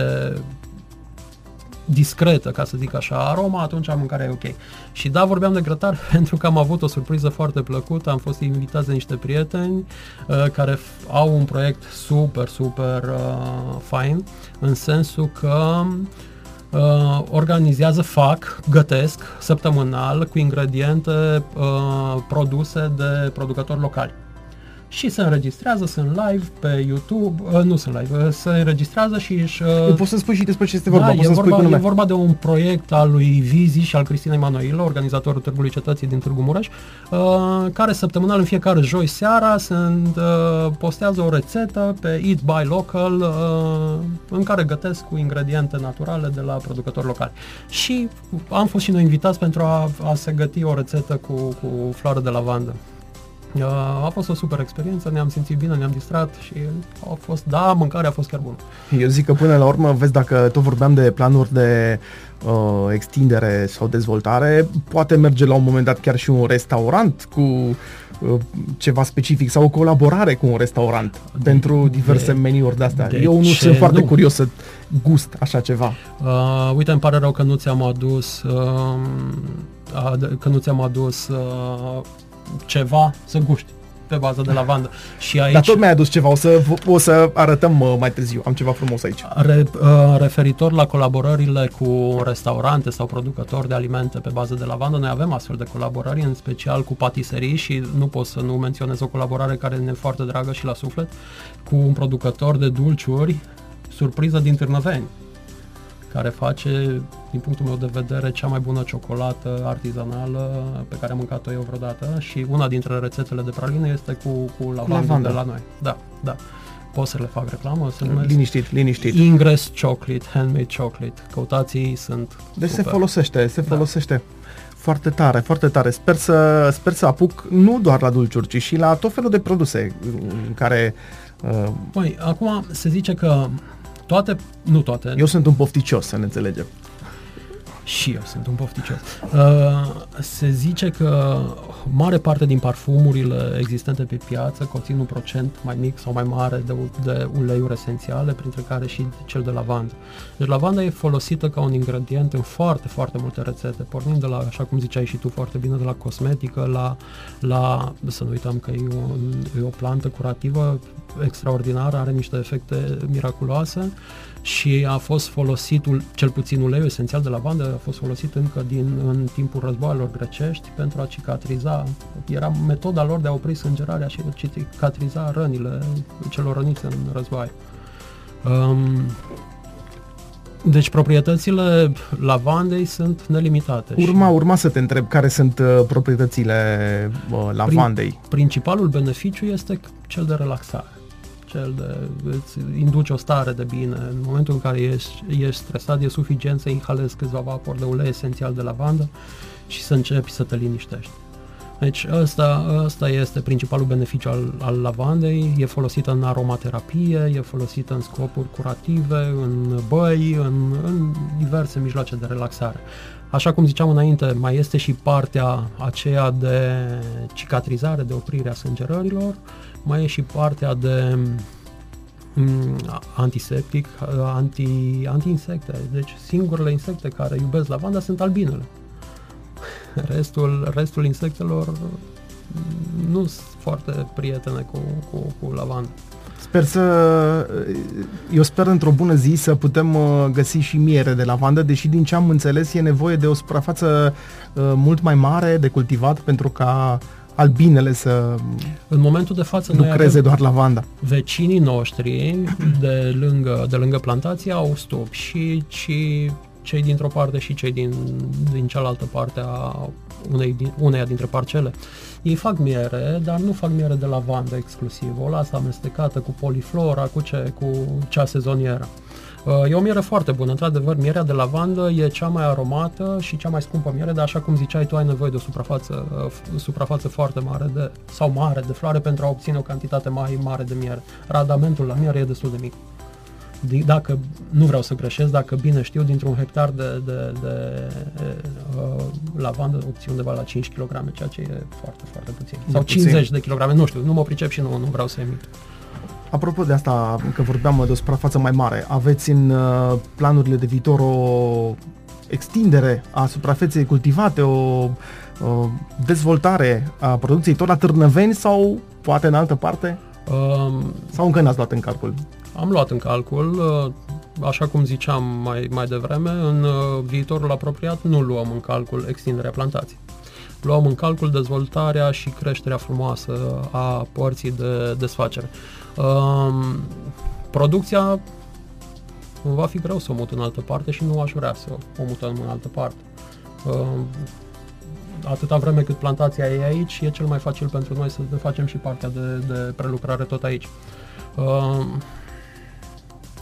discretă, ca să zic așa, aroma, atunci mâncarea e ok. Și da, vorbeam de grătar <laughs> pentru că am avut o surpriză foarte plăcută, am fost invitați de niște prieteni uh, care f- au un proiect super, super uh, fain, în sensul că uh, uh, organizează, fac, gătesc săptămânal cu ingrediente uh, produse de producători locali și se înregistrează, sunt live pe YouTube, uh, nu sunt live, uh, se înregistrează și își... Uh, poți să spui și despre ce este vorba, da, poți e, vorba, spui e vorba de un proiect al lui Vizi și al Cristinei Manoilă, organizatorul Târgului Cetății din Târgu Mureș, uh, care săptămânal în fiecare joi seara sunt, uh, postează o rețetă pe Eat By Local uh, în care gătesc cu ingrediente naturale de la producători locali. Și am fost și noi invitați pentru a, a se găti o rețetă cu, cu floare de lavandă. A fost o super experiență, ne-am simțit bine, ne-am distrat și a fost, da, mâncarea a fost chiar bună. Eu zic că până la urmă, vezi, dacă tot vorbeam de planuri de uh, extindere sau dezvoltare, poate merge la un moment dat chiar și un restaurant cu uh, ceva specific sau o colaborare cu un restaurant de, pentru diverse de, meniuri de astea. De Eu nu sunt foarte nu? curios să gust așa ceva. Uh, uite, îmi pare rău că nu ți-am adus uh, că nu ți-am adus uh, ceva să guști pe bază de lavandă. Și aici, Dar tot mi-ai adus ceva, o să, o să arătăm uh, mai târziu, am ceva frumos aici. Re, uh, referitor la colaborările cu restaurante sau producători de alimente pe bază de lavandă, noi avem astfel de colaborări, în special cu patiserii și nu pot să nu menționez o colaborare care ne e foarte dragă și la suflet, cu un producător de dulciuri, surpriză din Târnăveni care face, din punctul meu de vedere, cea mai bună ciocolată artizanală pe care am mâncat-o eu vreodată și una dintre rețetele de praline este cu, cu lavandă, lavandă de la noi. Da, da. Pot să le fac reclamă, se numesc liniștit, liniștit. Ingress Chocolate, Handmade Chocolate. Căutați sunt Deci super. se folosește, se da. folosește. Foarte tare, foarte tare. Sper să, sper să apuc nu doar la dulciuri, ci și la tot felul de produse în care... Uh... Păi, acum se zice că toate, nu toate. Eu sunt un pofticios, să ne înțelegem. Și eu sunt un pofticios. Uh, se zice că mare parte din parfumurile existente pe piață conțin un procent mai mic sau mai mare de, de uleiuri esențiale, printre care și cel de lavandă. Deci lavanda e folosită ca un ingredient în foarte, foarte multe rețete, pornind de la, așa cum ziceai și tu foarte bine, de la cosmetică, la, la să nu uităm că e o, e o plantă curativă extraordinară, are niște efecte miraculoase și a fost folosit, cel puțin uleiul esențial de lavandă, a fost folosit încă din, în timpul războaielor grecești pentru a cicatriza. Era metoda lor de a opri sângerarea și de a cicatriza rănile celor răniți în război. Um, deci proprietățile lavandei sunt nelimitate. Urma, și... urma să te întreb care sunt uh, proprietățile uh, lavandei. Prin, principalul beneficiu este cel de relaxare cel de îți induce o stare de bine. În momentul în care ești, ești stresat, e suficient să inhalezi câțiva vapori de ulei esențial de lavandă și să începi să te liniștești. Deci ăsta, ăsta este principalul beneficiu al, al lavandei, e folosită în aromaterapie, e folosită în scopuri curative, în băi, în, în diverse mijloace de relaxare. Așa cum ziceam înainte, mai este și partea aceea de cicatrizare, de oprire a sângerărilor, mai e și partea de mm, antiseptic, anti, anti-insecte. Deci singurele insecte care iubesc lavanda sunt albinele. Restul, restul insectelor mm, nu sunt foarte prietene cu, cu, cu lavanda. Sper să... Eu sper într-o bună zi să putem uh, găsi și miere de lavandă, deși din ce am înțeles e nevoie de o suprafață uh, mult mai mare de cultivat pentru ca albinele să în momentul de față nu creze doar lavanda. Vecinii noștri de lângă, de lângă plantație au stop și, și cei dintr-o parte și cei din, din cealaltă parte a unei, uneia dintre parcele. Ei fac miere, dar nu fac miere de lavandă exclusiv. O lasă amestecată cu poliflora, cu, ce, cu cea sezonieră. Uh, e o miere foarte bună, într-adevăr, mierea de lavandă e cea mai aromată și cea mai scumpă miere, dar așa cum ziceai, tu ai nevoie de o suprafață, uh, suprafață foarte mare de, sau mare de floare pentru a obține o cantitate mai mare de miere. Radamentul la miere e destul de mic dacă nu vreau să greșesc, dacă bine știu, dintr-un hectar de, de, de uh, lavandă obții undeva la 5 kg, ceea ce e foarte, foarte puțin. Sau puțin. 50 de kg, nu știu, nu mă pricep și nu, nu vreau să emit. Apropo de asta, că vorbeam de o suprafață mai mare, aveți în uh, planurile de viitor o extindere a suprafeței cultivate, o, o dezvoltare a producției tot la Târnăveni sau poate în altă parte? Um, sau încă n-ați luat în calcul? Am luat în calcul, uh, așa cum ziceam mai, mai devreme, în uh, viitorul apropiat nu luăm în calcul extinderea plantației. Luăm în calcul dezvoltarea și creșterea frumoasă a părții de desfacere. Um, producția va fi greu să o mut în altă parte și nu aș vrea să o mutăm în altă parte. Um, atâta vreme cât plantația e aici, e cel mai facil pentru noi să ne facem și partea de, de prelucrare tot aici.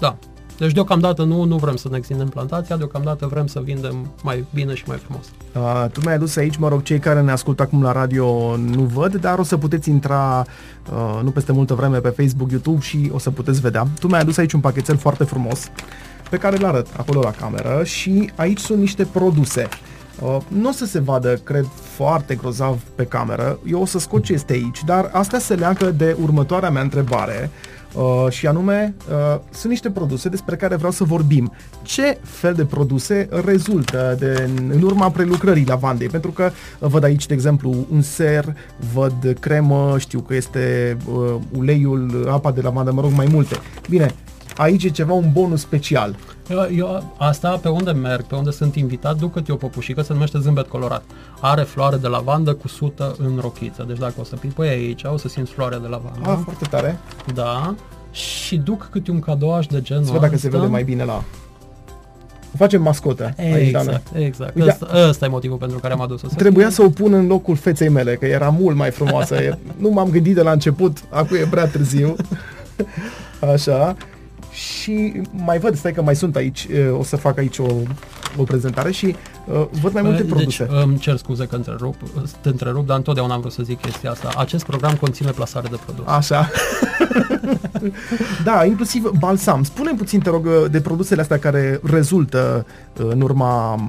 Um, da. Deci deocamdată nu, nu vrem să ne extindem plantația, deocamdată vrem să vindem mai bine și mai frumos. Uh, tu mi-ai adus aici, mă rog, cei care ne ascultă acum la radio nu văd, dar o să puteți intra uh, nu peste multă vreme pe Facebook, YouTube și o să puteți vedea. Tu mi-ai adus aici un pachetel foarte frumos pe care îl arăt acolo la cameră și aici sunt niște produse. Uh, nu o să se vadă, cred, foarte grozav pe cameră. Eu o să scot ce este aici, dar asta se leagă de următoarea mea întrebare. Uh, și anume, uh, sunt niște produse despre care vreau să vorbim. Ce fel de produse rezultă de, în urma prelucrării lavandei? Pentru că uh, văd aici, de exemplu, un ser, văd cremă, știu că este uh, uleiul, apa de lavandă, mă rog, mai multe. Bine, aici e ceva, un bonus special. Eu, eu asta pe unde merg, pe unde sunt invitat, duc eu o păpușică, se numește zâmbet colorat. Are floare de lavandă cu sută în rochiță. Deci dacă o să pipăi aici, o să simți floarea de lavandă. Ah, foarte tare. Da. Și duc câte un cadouaș de genul Să văd dacă se vede mai bine la... Facem mascotă. Exact, exact. Uite, ăsta, ăsta e motivul pentru care am adus-o. Trebuia să o pun în locul feței mele, că era mult mai frumoasă. <laughs> nu m-am gândit de la început, acum e prea târziu. <laughs> Așa și mai văd, stai că mai sunt aici, o să fac aici o, o prezentare și Uh, văd mai multe deci, produse. Îmi cer scuze că întrerup, te întrerup, dar întotdeauna am vrut să zic chestia asta. Acest program conține plasare de produs. Așa. da, inclusiv balsam. spune puțin, te rog, de produsele astea care rezultă în urma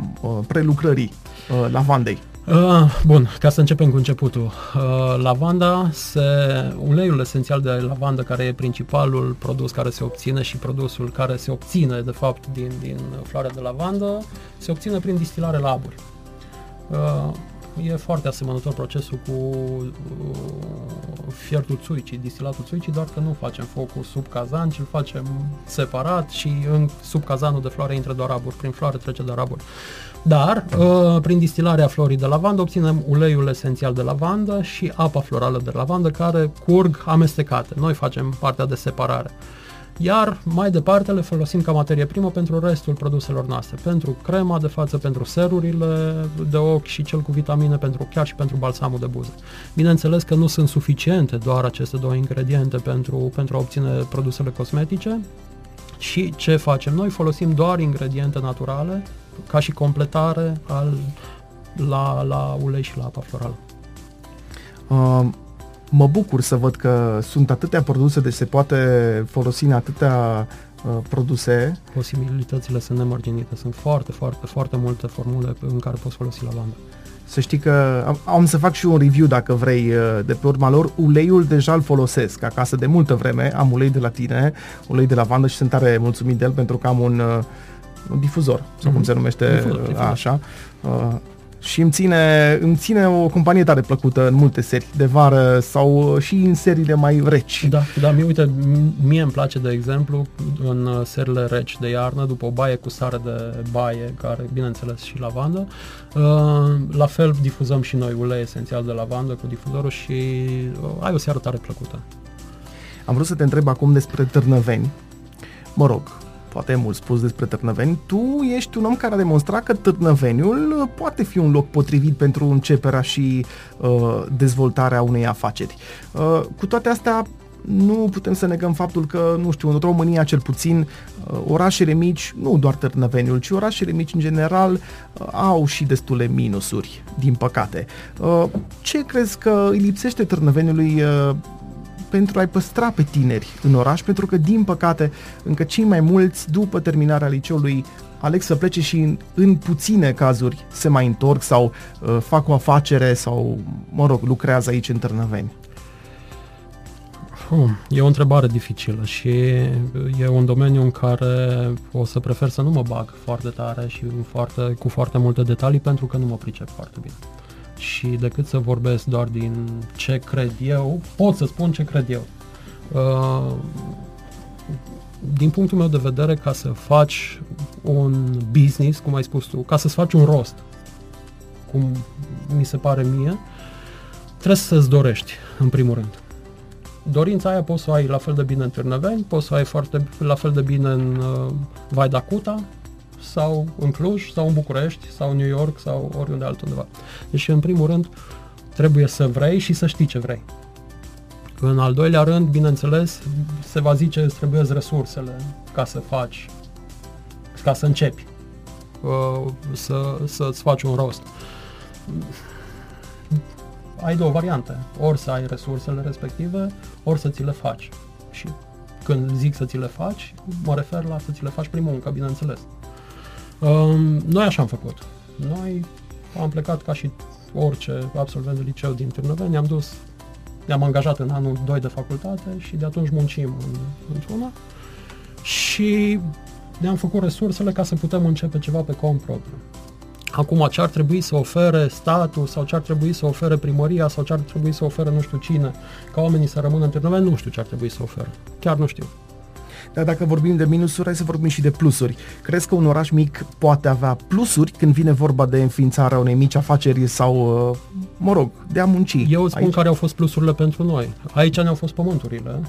prelucrării lavandei. Uh, bun, ca să începem cu începutul. Uh, lavanda, se, uleiul esențial de lavandă, care e principalul produs care se obține și produsul care se obține, de fapt, din, din floarea de lavandă, se obține prin distilare la aburi. Uh, e foarte asemănător procesul cu uh, fiertul țuicii, distilatul țuicii, doar că nu facem focul sub cazan, ci îl facem separat și în, sub cazanul de floare intră doar aburi, prin floare trece doar aburi. Dar, uh, prin distilarea florii de lavandă, obținem uleiul esențial de lavandă și apa florală de lavandă care curg amestecate. Noi facem partea de separare. Iar mai departe le folosim ca materie primă pentru restul produselor noastre, pentru crema de față, pentru serurile de ochi și cel cu vitamine, pentru chiar și pentru balsamul de buze. Bineînțeles că nu sunt suficiente doar aceste două ingrediente pentru, pentru a obține produsele cosmetice, și ce facem? Noi folosim doar ingrediente naturale ca și completare al, la, la ulei și la apa florală. Uh, mă bucur să văd că sunt atâtea produse, de se poate folosi în atâtea uh, produse. Posibilitățile sunt nemărginite, sunt foarte, foarte, foarte multe formule în care poți folosi lavanda. Să știi că am, am să fac și un review dacă vrei uh, de pe urma lor. Uleiul deja îl folosesc acasă de multă vreme. Am ulei de la tine, ulei de lavandă și sunt tare mulțumit de el pentru că am un uh, un difuzor, sau mm-hmm. cum mhm. se numește difuzor, difuzor. așa. Uh, și îmi ține, îmi ține o companie tare plăcută în multe serii de vară sau și în seriile mai reci. Da, da, mie, uite, mie îmi place, de exemplu, în serile reci de iarnă, după o baie cu sare de baie, care, bineînțeles, și lavandă, uh, la fel difuzăm și noi ulei esențial de lavandă cu difuzorul și uh, ai o seară tare plăcută. Am vrut să te întreb acum despre târnăveni. Mă rog, poate e mult spus despre Târnăveni, tu ești un om care a demonstrat că Târnăveniul uh, poate fi un loc potrivit pentru începerea și uh, dezvoltarea unei afaceri. Uh, cu toate astea, nu putem să negăm faptul că, nu știu, în România cel puțin, uh, orașele mici, nu doar Târnăveniul, ci orașele mici în general, uh, au și destule minusuri, din păcate. Ce crezi că îi lipsește Târnăveniului pentru a-i păstra pe tineri în oraș, pentru că, din păcate, încă cei mai mulți, după terminarea liceului, aleg să plece și în, în puține cazuri se mai întorc sau uh, fac o afacere sau, mă rog, lucrează aici în Târnăveni. Uh, e o întrebare dificilă și e un domeniu în care o să prefer să nu mă bag foarte tare și foarte, cu foarte multe detalii pentru că nu mă pricep foarte bine și decât să vorbesc doar din ce cred eu, pot să spun ce cred eu. Uh, din punctul meu de vedere, ca să faci un business, cum ai spus tu, ca să-ți faci un rost, cum mi se pare mie, trebuie să-ți dorești, în primul rând. Dorința aia poți să o ai la fel de bine în Târnăveni, poți să o ai foarte, la fel de bine în uh, Vaidacuta, sau în Cluj, sau în București, sau în New York, sau oriunde altundeva. Deci, în primul rând, trebuie să vrei și să știi ce vrei. În al doilea rând, bineînțeles, se va zice îți trebuie resursele ca să faci, ca să începi, uh, să, să-ți faci un rost. Ai două variante. Ori să ai resursele respective, ori să ți le faci. Și când zic să ți le faci, mă refer la să ți le faci prin muncă, bineînțeles. Um, noi așa am făcut. Noi am plecat ca și orice absolvent de liceu din Târnăveni, ne-am dus, ne-am angajat în anul 2 de facultate și de atunci muncim în, într-una și ne-am făcut resursele ca să putem începe ceva pe cont propriu. Acum, ce ar trebui să ofere statul sau ce ar trebui să ofere primăria sau ce ar trebui să ofere nu știu cine, ca oamenii să rămână în Târnăveni, nu știu ce ar trebui să ofere. Chiar nu știu. Dar dacă vorbim de minusuri, hai să vorbim și de plusuri. Crezi că un oraș mic poate avea plusuri când vine vorba de înființarea unei mici afaceri sau, uh, mă rog, de a munci? Eu îți spun aici? care au fost plusurile pentru noi. Aici ne-au fost pământurile.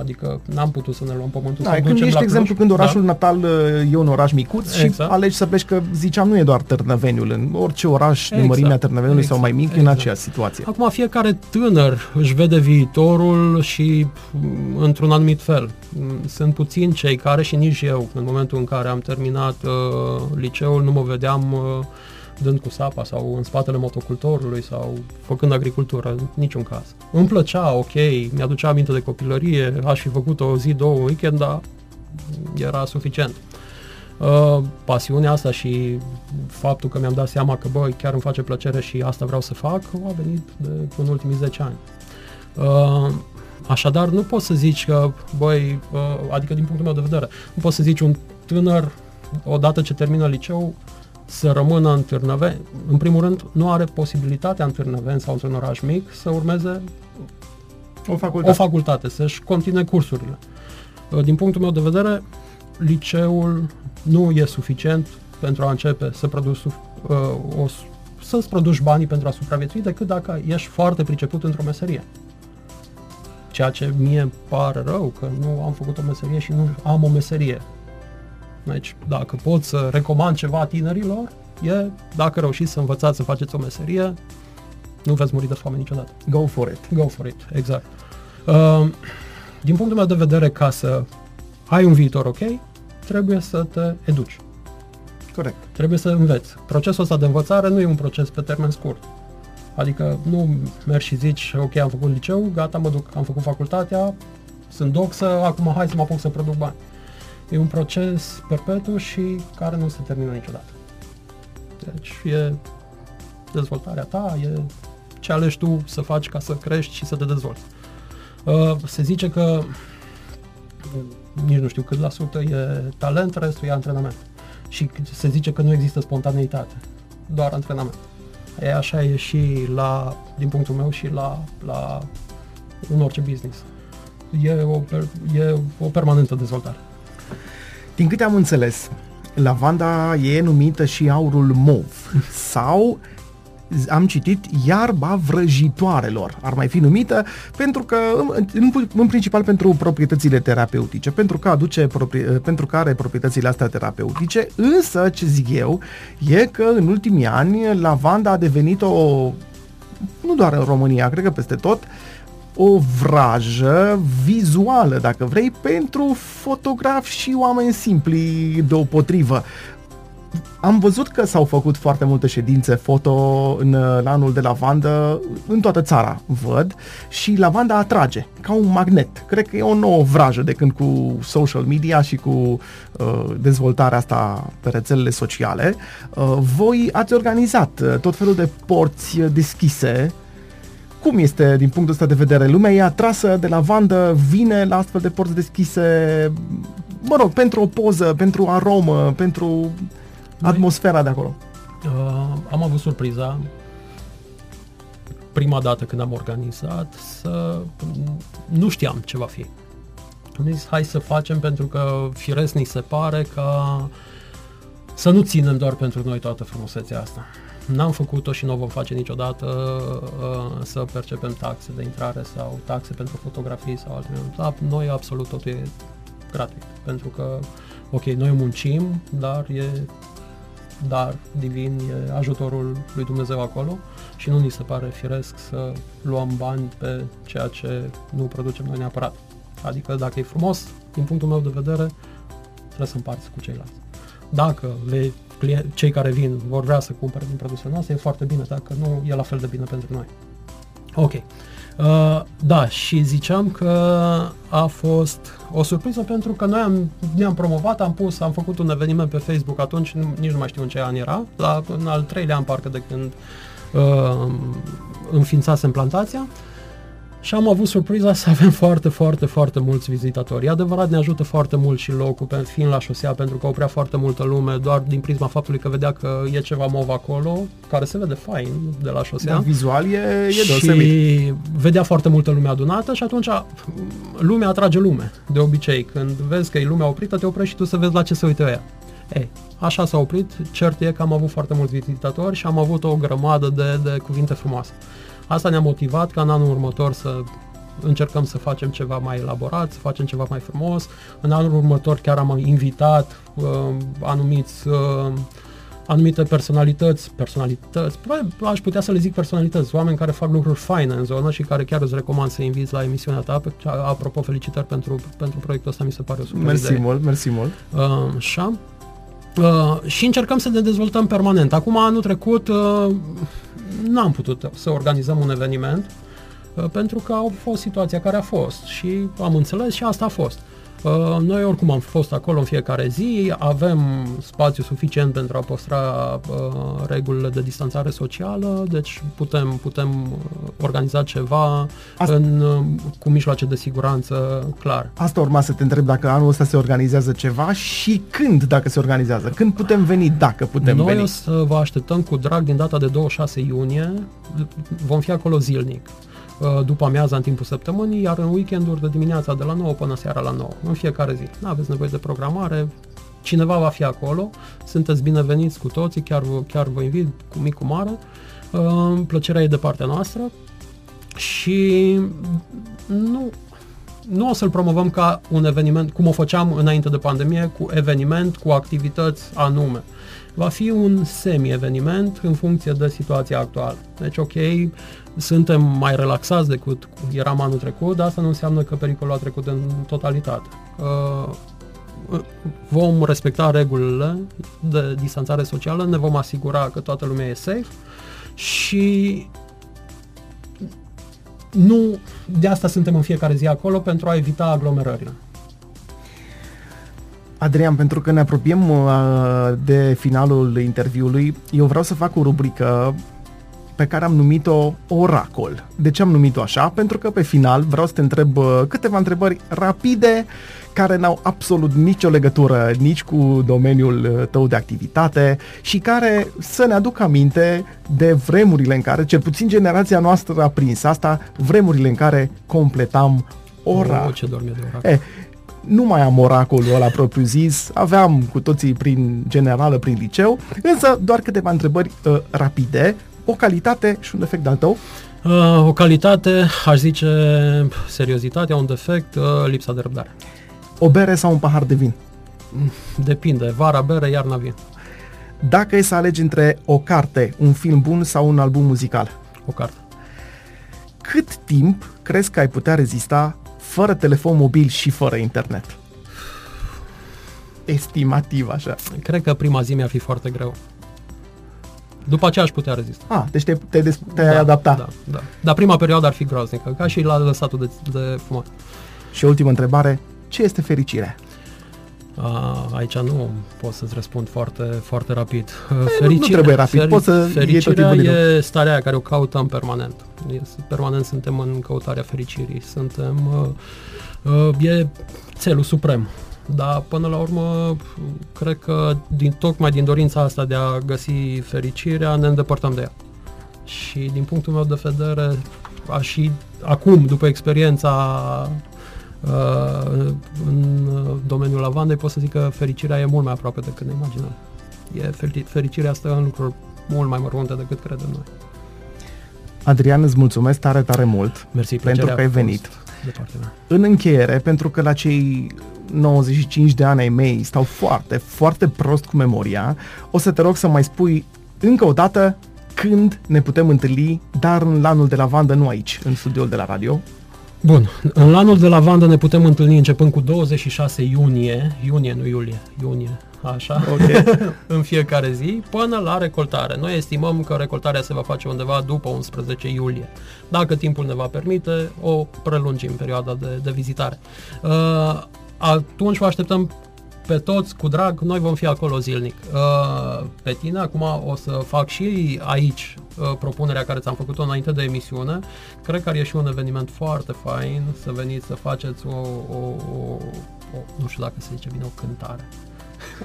Adică n-am putut să ne luăm pământul da, să când ești, la exemplu, când orașul da. natal e un oraș micuț Exact. și alegi să pleci, că ziceam, nu e doar Târnăveniul, în orice oraș de mărimea Exact. Târnăveniului sau mai mic, Exact. în aceeași situație. Acum fiecare tânăr își vede viitorul și m, într-un anumit fel. M, Sunt puțini cei care și nici eu, în momentul în care am terminat uh, liceul, nu mă vedeam uh, dând cu sapa sau în spatele motocultorului sau făcând agricultură, în niciun caz. Îmi plăcea, ok, mi-aducea aminte de copilărie, aș fi făcut o zi, două, un weekend, dar era suficient. Uh, pasiunea asta și faptul că mi-am dat seama că, băi, chiar îmi face plăcere și asta vreau să fac, a venit de, în ultimii 10 ani. Uh, așadar, nu poți să zici că, băi, uh, adică din punctul meu de vedere, nu poți să zici un tânăr, odată ce termină liceu, să rămână în Târnăveni. În primul rând, nu are posibilitatea în Târnăveni sau într-un oraș mic să urmeze O o facultate. facultate, să-și continue cursurile. Uh, Din punctul meu de vedere, liceul nu e suficient pentru a începe să produci suf- uh, o, s- să-ți produci banii pentru a supraviețui decât dacă ești foarte priceput într-o meserie. Ceea ce mie îmi pare rău că nu am făcut o meserie și nu am o meserie. Deci, dacă pot să recomand ceva tinerilor, e dacă reușiți să învățați să faceți o meserie, nu veți muri de foame niciodată. Go for it. Go for it, exact. Uh, din punctul meu de vedere, ca să ai un viitor ok, trebuie să te educi. Corect. Trebuie să înveți. Procesul ăsta de învățare nu e un proces pe termen scurt. Adică nu mergi și zici, ok, am făcut liceu, gata, mă duc, am făcut facultatea, sunt doxă, acum hai să mă apuc să produc bani. E un proces perpetu și care nu se termină niciodată. Deci e dezvoltarea ta, e ce alegi tu să faci ca să crești și să te dezvolți. Uh, se zice că nici nu știu cât la sută e talent, restul e antrenament. Și se zice că nu există spontaneitate, doar antrenament. E așa e și la, din punctul meu și la, la în orice business. E o, per- e o permanentă dezvoltare. Din câte am înțeles, lavanda e numită și aurul mov <laughs> sau am citit iarba vrăjitoarelor. Ar mai fi numită pentru că, în, în, în principal pentru proprietățile terapeutice, pentru că aduce proprie, pentru că are proprietățile astea terapeutice, însă, ce zic eu, e că în ultimii ani lavanda a devenit o nu doar în România, cred că peste tot, o vrajă vizuală, dacă vrei, pentru fotografi și oameni simpli deopotrivă. Am văzut că s-au făcut foarte multe ședințe foto în, în anul de lavandă în toată țara, văd, și lavanda atrage, ca un magnet. Cred că e o nouă vrajă de când cu social media și cu uh, dezvoltarea asta pe rețelele sociale. Uh, voi ați organizat uh, tot felul de porți deschise cum este din punctul ăsta de vedere? Lumea e atrasă de lavandă, vine la astfel de porți deschise, mă rog, pentru o poză, pentru aromă, pentru atmosfera de acolo. Uh, am avut surpriza prima dată când am organizat să nu știam ce va fi. Am zis hai să facem pentru că firesc ni se pare ca să nu ținem doar pentru noi toată frumusețea asta. N-am făcut-o și nu o vom face niciodată uh, să percepem taxe de intrare sau taxe pentru fotografii sau altele. Da, noi absolut totul e gratuit. Pentru că, ok, noi muncim, dar e dar divin e ajutorul lui Dumnezeu acolo și nu ni se pare firesc să luăm bani pe ceea ce nu producem noi neapărat. Adică dacă e frumos, din punctul meu de vedere, trebuie să împarți cu ceilalți. Dacă le, clien- cei care vin vor vrea să cumpere din produsele noastre, e foarte bine, dacă nu, e la fel de bine pentru noi. Ok. Uh, da, și ziceam că a fost o surpriză pentru că noi am, ne-am promovat, am pus, am făcut un eveniment pe Facebook atunci, nu, nici nu mai știu în ce an era, la, în al treilea an parcă de când uh, înființasem plantația și am avut surpriza să avem foarte, foarte, foarte mulți vizitatori. E adevărat, ne ajută foarte mult și locul, pe, fiind la șosea, pentru că oprea foarte multă lume, doar din prisma faptului că vedea că e ceva mov acolo, care se vede fain de la șosea. Da, vizual e, e deosebit. și vedea foarte multă lume adunată și atunci lumea atrage lume, de obicei. Când vezi că e lumea oprită, te oprești și tu să vezi la ce se uită ea. Ei, așa s-a oprit, cert e că am avut foarte mulți vizitatori și am avut o grămadă de, de cuvinte frumoase. Asta ne-a motivat ca în anul următor să încercăm să facem ceva mai elaborat, să facem ceva mai frumos. În anul următor chiar am invitat uh, anumiți uh, anumite personalități, personalități, aș putea să le zic personalități, oameni care fac lucruri faine în zonă și care chiar îți recomand să inviți la emisiunea ta. Apropo, felicitări pentru, pentru proiectul ăsta, mi se pare o super Mersi idee. mult, mersi mult. Uh, așa. Uh, și încercăm să ne dezvoltăm permanent. Acum, anul trecut, uh, n-am putut să organizăm un eveniment uh, pentru că a fost situația care a fost și am înțeles și asta a fost. Uh, noi oricum am fost acolo în fiecare zi, avem spațiu suficient pentru a păstra uh, regulile de distanțare socială, deci putem, putem uh, organiza ceva Asta... în, cu mijloace de siguranță clar. Asta urma să te întreb dacă anul ăsta se organizează ceva și când, dacă se organizează. Când putem veni, dacă putem Noi veni. Noi o să vă așteptăm cu drag din data de 26 iunie, vom fi acolo zilnic. Uh, după amiaza în timpul săptămânii, iar în weekenduri de dimineața de la 9 până seara la 9, în fiecare zi. Nu aveți nevoie de programare, cineva va fi acolo, sunteți bineveniți cu toții, chiar, chiar vă invit cu mic, cu mare, uh, plăcerea e de partea noastră și nu, nu o să-l promovăm ca un eveniment, cum o făceam înainte de pandemie, cu eveniment, cu activități anume. Va fi un semi-eveniment în funcție de situația actuală. Deci, ok, suntem mai relaxați decât eram anul trecut, dar asta nu înseamnă că pericolul a trecut în totalitate. Uh, vom respecta regulile de distanțare socială, ne vom asigura că toată lumea e safe și nu de asta suntem în fiecare zi acolo pentru a evita aglomerările. Adrian, pentru că ne apropiem uh, de finalul interviului, eu vreau să fac o rubrică pe care am numit-o Oracol. De ce am numit-o așa? Pentru că pe final vreau să te întreb uh, câteva întrebări rapide care n-au absolut nicio legătură nici cu domeniul uh, tău de activitate și care să ne aducă aminte de vremurile în care, cel puțin generația noastră a prins asta, vremurile în care completam ora. Oh, ce dorme de oracol. Eh, nu mai am oracolul ăla propriu zis, aveam cu toții prin generală, prin liceu, însă doar câteva întrebări uh, rapide o calitate și un defect al tău? Uh, o calitate, aș zice, seriozitatea, un defect, uh, lipsa de răbdare. O bere sau un pahar de vin? Mm, depinde, vara bere, iarna vin. Dacă e să alegi între o carte, un film bun sau un album muzical? O carte. Cât timp crezi că ai putea rezista fără telefon mobil și fără internet? Estimativ, așa. Cred că prima zi mi-ar fi foarte greu. După aceea aș putea rezista. Ah, deci te, te, te, te da, adapta. Da, da. Dar prima perioadă ar fi groaznică, ca și la lăsatul de, de fumat. Și ultima întrebare, ce este fericirea? A, aici nu pot să-ți răspund foarte, foarte rapid. Fericirea, nu, nu trebuie rapid, poți să Fericirea e, e starea care o căutăm permanent. Permanent suntem în căutarea fericirii. Suntem... Uh, uh, e țelul suprem. Dar până la urmă, cred că din, tocmai din dorința asta de a găsi fericirea, ne îndepărtăm de ea. Și din punctul meu de vedere, a și acum, după experiența uh, în domeniul lavandei, pot să zic că fericirea e mult mai aproape decât ne imaginăm. E fericirea asta în lucruri mult mai mărunte decât credem noi. Adrian, îți mulțumesc tare, tare mult Mersi, pentru că ai venit. De în încheiere, pentru că la cei 95 de ani ai mei stau foarte, foarte prost cu memoria, o să te rog să mai spui încă o dată când ne putem întâlni, dar în lanul de lavandă, nu aici, în studioul de la radio. Bun, în lanul de lavandă ne putem întâlni începând cu 26 iunie, iunie, nu iulie, iunie, așa, okay. <laughs> în fiecare zi, până la recoltare. Noi estimăm că recoltarea se va face undeva după 11 iulie. Dacă timpul ne va permite, o prelungim perioada de, de vizitare. Uh, atunci vă așteptăm pe toți cu drag, noi vom fi acolo zilnic. Uh, pe tine, acum o să fac și aici uh, propunerea care ți-am făcut-o înainte de emisiune. Cred că ar ieși un eveniment foarte fain să veniți să faceți o, o, o, o nu știu dacă se zice bine, o cântare.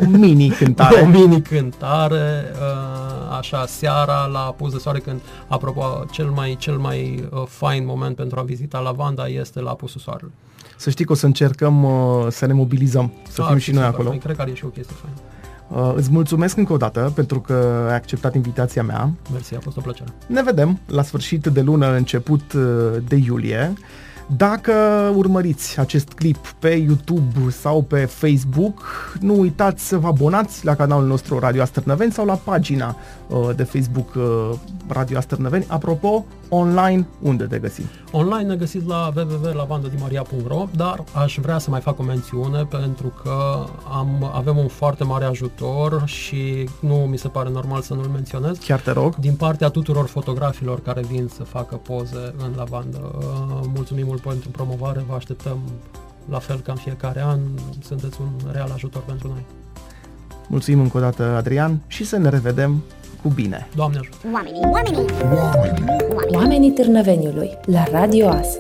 O mini cântare. <laughs> o mini cântare, uh, așa, seara la pus de soare, când, apropo, cel mai, cel mai fain moment pentru a vizita lavanda este la pusul soarelui să știi că o să încercăm uh, să ne mobilizăm, să A, fim și noi acolo. Fain. Cred că are și o chestie faină. Uh, îți mulțumesc încă o dată pentru că ai acceptat invitația mea. Mersi, a fost o plăcere. Ne vedem la sfârșit de lună, început uh, de iulie. Dacă urmăriți acest clip pe YouTube sau pe Facebook, nu uitați să vă abonați la canalul nostru Radio Astărnăveni sau la pagina uh, de Facebook uh, Radio Astărnăveni. Apropo, online, unde te găsim? Online ne găsiți la www.lavandadimaria.ro, dar aș vrea să mai fac o mențiune pentru că am, avem un foarte mare ajutor și nu mi se pare normal să nu-l menționez. Chiar te rog. Din partea tuturor fotografilor care vin să facă poze în lavandă. Uh, mulțumim mult pentru promovare, vă așteptăm la fel ca în fiecare an. Sunteți un real ajutor pentru noi. Mulțumim încă o dată, Adrian, și să ne revedem cu bine. Doamne ajută! Oamenii, oamenii, oamenii, oamenii Târnăveniului, la Radio As.